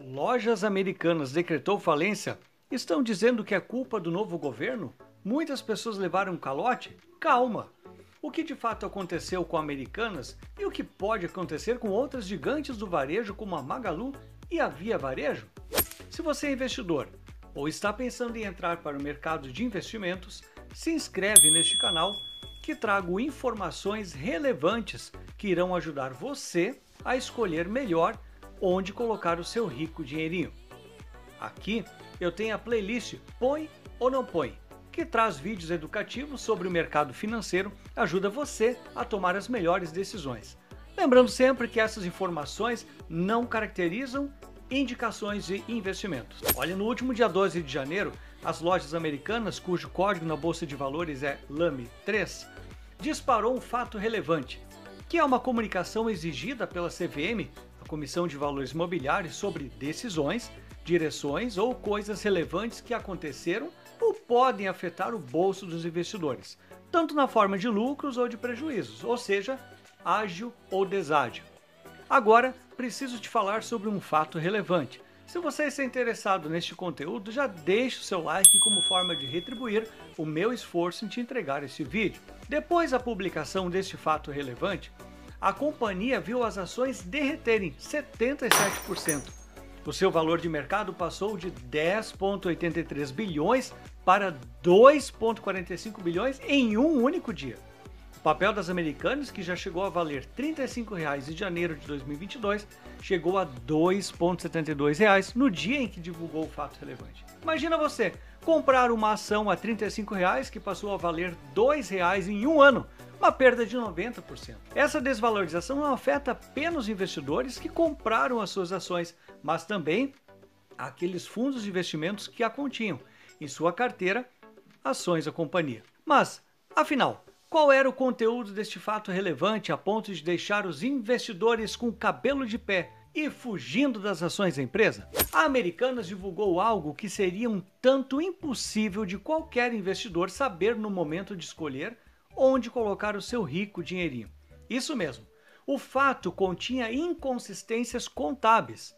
Lojas Americanas decretou falência? Estão dizendo que é culpa do novo governo? Muitas pessoas levaram um calote? Calma! O que de fato aconteceu com Americanas e o que pode acontecer com outras gigantes do varejo como a Magalu e a Via Varejo? Se você é investidor ou está pensando em entrar para o mercado de investimentos, se inscreve neste canal que trago informações relevantes que irão ajudar você a escolher melhor onde colocar o seu rico dinheirinho. Aqui eu tenho a playlist Põe ou Não Põe, que traz vídeos educativos sobre o mercado financeiro, ajuda você a tomar as melhores decisões. Lembrando sempre que essas informações não caracterizam indicações de investimentos. Olha, no último dia 12 de janeiro, as lojas americanas, cujo código na bolsa de valores é LAME3, disparou um fato relevante, que é uma comunicação exigida pela CVM, Comissão de Valores Imobiliários, sobre decisões, direções ou coisas relevantes que aconteceram ou podem afetar o bolso dos investidores, tanto na forma de lucros ou de prejuízos, ou seja, ágil ou deságil. Agora, preciso te falar sobre um fato relevante. Se você está interessado neste conteúdo, já deixe o seu like como forma de retribuir o meu esforço em te entregar este vídeo. Depois da publicação deste fato relevante, a companhia viu as ações derreterem 77%. O seu valor de mercado passou de 10,83 bilhões para 2,45 bilhões em um único dia. O papel das Americanas, que já chegou a valer R$ 35,00 em janeiro de 2022, chegou a R$ 2,72 no dia em que divulgou o fato relevante. Imagina você comprar uma ação a R$ 35,00 que passou a valer R$ 2,00 em um ano, uma perda de 90%. Essa desvalorização não afeta apenas os investidores que compraram as suas ações, mas também aqueles fundos de investimentos que a continham em sua carteira ações da companhia. Mas, afinal, qual era o conteúdo deste fato relevante a ponto de deixar os investidores com o cabelo de pé e fugindo das ações da empresa? A Americanas divulgou algo que seria um tanto impossível de qualquer investidor saber no momento de escolher onde colocar o seu rico dinheirinho. Isso mesmo, o fato continha inconsistências contábeis.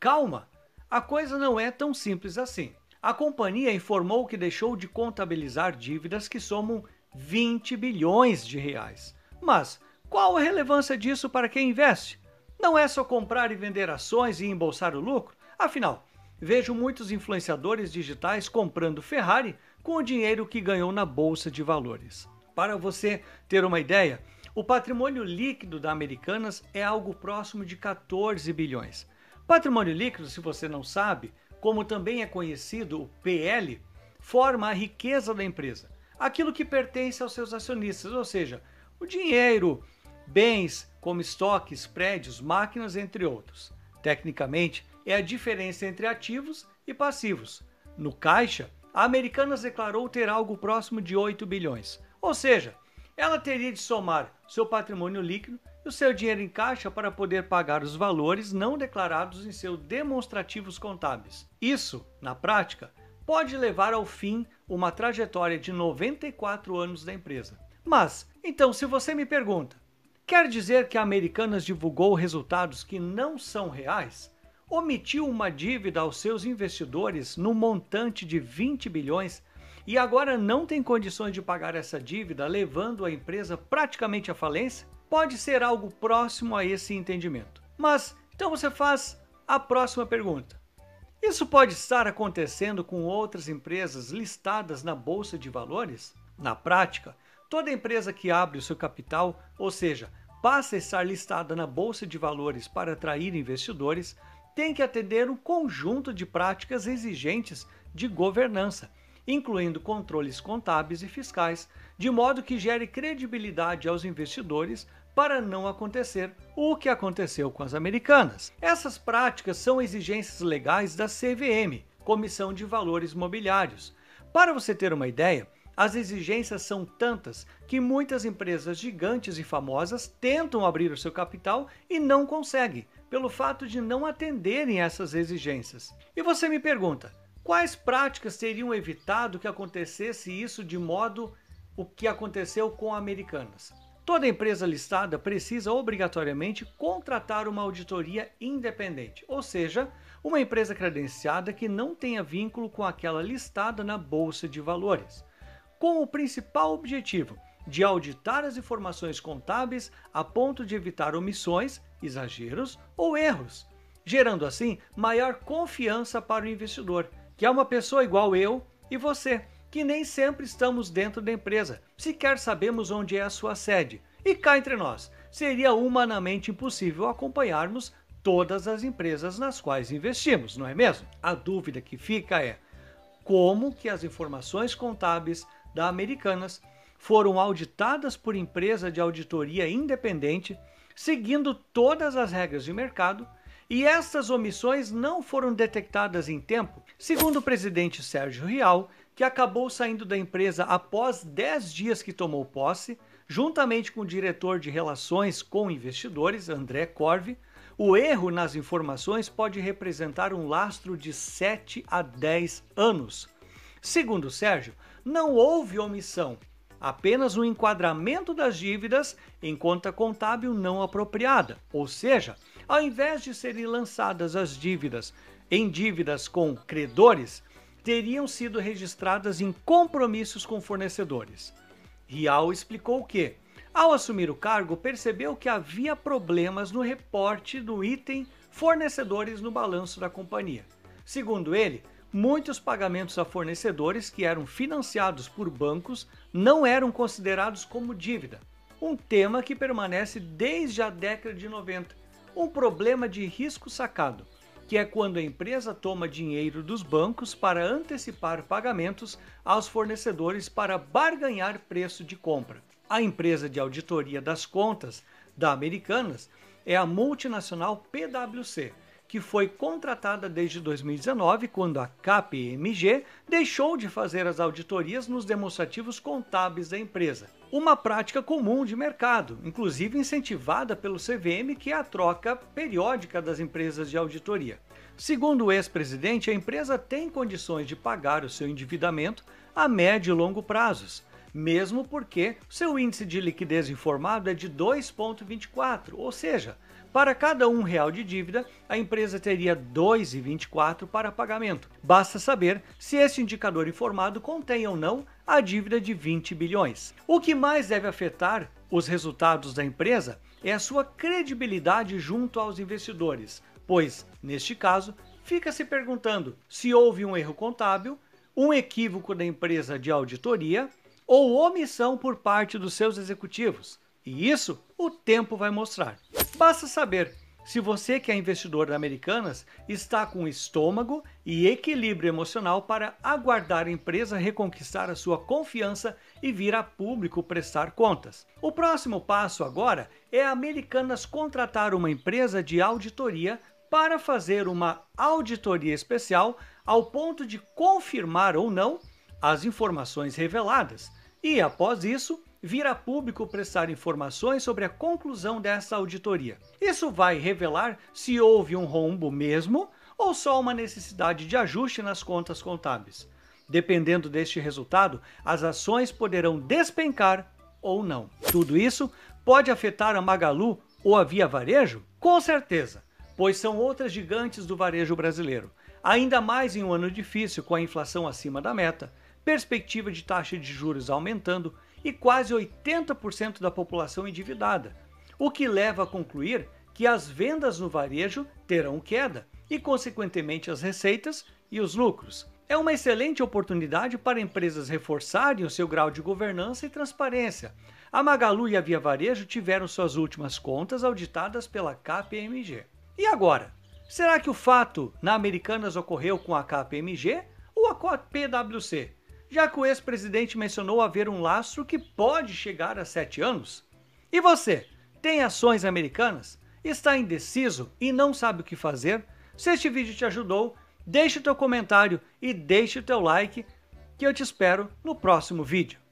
Calma, a coisa não é tão simples assim. A companhia informou que deixou de contabilizar dívidas que somam 20 bilhões de reais. Mas qual a relevância disso para quem investe? Não é só comprar e vender ações e embolsar o lucro? Afinal, vejo muitos influenciadores digitais comprando Ferrari com o dinheiro que ganhou na bolsa de valores. Para você ter uma ideia, o patrimônio líquido da Americanas é algo próximo de 14 bilhões. Patrimônio líquido, se você não sabe, como também é conhecido o PL, forma a riqueza da empresa aquilo que pertence aos seus acionistas, ou seja, o dinheiro, bens como estoques, prédios, máquinas, entre outros. Tecnicamente, é a diferença entre ativos e passivos. No caixa, a Americanas declarou ter algo próximo de 8 bilhões, ou seja, ela teria de somar seu patrimônio líquido e o seu dinheiro em caixa para poder pagar os valores não declarados em seus demonstrativos contábeis. Isso, na prática, pode levar ao fim uma trajetória de 94 anos da empresa. Mas, então, se você me pergunta, quer dizer que a Americanas divulgou resultados que não são reais? Omitiu uma dívida aos seus investidores no montante de 20 bilhões e agora não tem condições de pagar essa dívida, levando a empresa praticamente à falência? Pode ser algo próximo a esse entendimento. Mas, então você faz a próxima pergunta. Isso pode estar acontecendo com outras empresas listadas na bolsa de valores? Na prática, toda empresa que abre o seu capital, ou seja, passa a estar listada na bolsa de valores para atrair investidores, tem que atender um conjunto de práticas exigentes de governança, incluindo controles contábeis e fiscais, de modo que gere credibilidade aos investidores para não acontecer o que aconteceu com as americanas. Essas práticas são exigências legais da CVM, Comissão de Valores Mobiliários. Para você ter uma ideia, as exigências são tantas que muitas empresas gigantes e famosas tentam abrir o seu capital e não conseguem, pelo fato de não atenderem essas exigências. E você me pergunta, quais práticas teriam evitado que acontecesse isso de modo o que aconteceu com Americanas? Toda empresa listada precisa obrigatoriamente contratar uma auditoria independente, ou seja, uma empresa credenciada que não tenha vínculo com aquela listada na Bolsa de Valores, com o principal objetivo de auditar as informações contábeis a ponto de evitar omissões, exageros ou erros, gerando assim maior confiança para o investidor, que é uma pessoa igual eu e você, que nem sempre estamos dentro da empresa, sequer sabemos onde é a sua sede. E cá entre nós, seria humanamente impossível acompanharmos todas as empresas nas quais investimos, não é mesmo? A dúvida que fica é como que as informações contábeis da Americanas foram auditadas por empresa de auditoria independente, seguindo todas as regras de mercado, e estas omissões não foram detectadas em tempo, segundo o presidente Sérgio Rial, que acabou saindo da empresa após 10 dias que tomou posse, juntamente com o diretor de relações com investidores, André Corve, o erro nas informações pode representar um lastro de 7 a 10 anos. Segundo Sérgio, não houve omissão, apenas o enquadramento das dívidas em conta contábil não apropriada, ou seja, ao invés de serem lançadas as dívidas em dívidas com credores, teriam sido registradas em compromissos com fornecedores. Rial explicou que, ao assumir o cargo, percebeu que havia problemas no reporte do item fornecedores no balanço da companhia. Segundo ele, muitos pagamentos a fornecedores que eram financiados por bancos não eram considerados como dívida, um tema que permanece desde a década de 90, um problema de risco sacado, que é quando a empresa toma dinheiro dos bancos para antecipar pagamentos aos fornecedores para barganhar preço de compra. A empresa de auditoria das contas da Americanas é a multinacional PwC, que foi contratada desde 2019, quando a KPMG deixou de fazer as auditorias nos demonstrativos contábeis da empresa. Uma prática comum de mercado, inclusive incentivada pelo CVM, que é a troca periódica das empresas de auditoria. Segundo o ex-presidente, a empresa tem condições de pagar o seu endividamento a médio e longo prazos, mesmo porque seu índice de liquidez informado é de 2,24, ou seja, para cada um real de dívida, a empresa teria 2,24 para pagamento. Basta saber se esse indicador informado contém ou não a dívida de 20 bilhões. O que mais deve afetar os resultados da empresa é a sua credibilidade junto aos investidores, pois, neste caso, fica se perguntando se houve um erro contábil, um equívoco da empresa de auditoria ou omissão por parte dos seus executivos. E isso o tempo vai mostrar. Basta saber se você que é investidor da Americanas está com estômago e equilíbrio emocional para aguardar a empresa reconquistar a sua confiança e vir a público prestar contas. O próximo passo agora é a Americanas contratar uma empresa de auditoria para fazer uma auditoria especial ao ponto de confirmar ou não as informações reveladas. E após isso, vir a público prestar informações sobre a conclusão dessa auditoria. Isso vai revelar se houve um rombo mesmo ou só uma necessidade de ajuste nas contas contábeis. Dependendo deste resultado, as ações poderão despencar ou não. Tudo isso pode afetar a Magalu ou a Via Varejo? Com certeza, pois são outras gigantes do varejo brasileiro. Ainda mais em um ano difícil com a inflação acima da meta, perspectiva de taxa de juros aumentando e quase 80% da população endividada, o que leva a concluir que as vendas no varejo terão queda e, consequentemente, as receitas e os lucros. É uma excelente oportunidade para empresas reforçarem o seu grau de governança e transparência. A Magalu e a Via Varejo tiveram suas últimas contas auditadas pela KPMG. E agora? Será que o fato na Americanas ocorreu com a KPMG ou a PwC? Já que o ex-presidente mencionou haver um lastro que pode chegar a sete anos. E você, tem ações americanas? Está indeciso e não sabe o que fazer? Se este vídeo te ajudou, deixe o teu comentário e deixe o teu like, que eu te espero no próximo vídeo.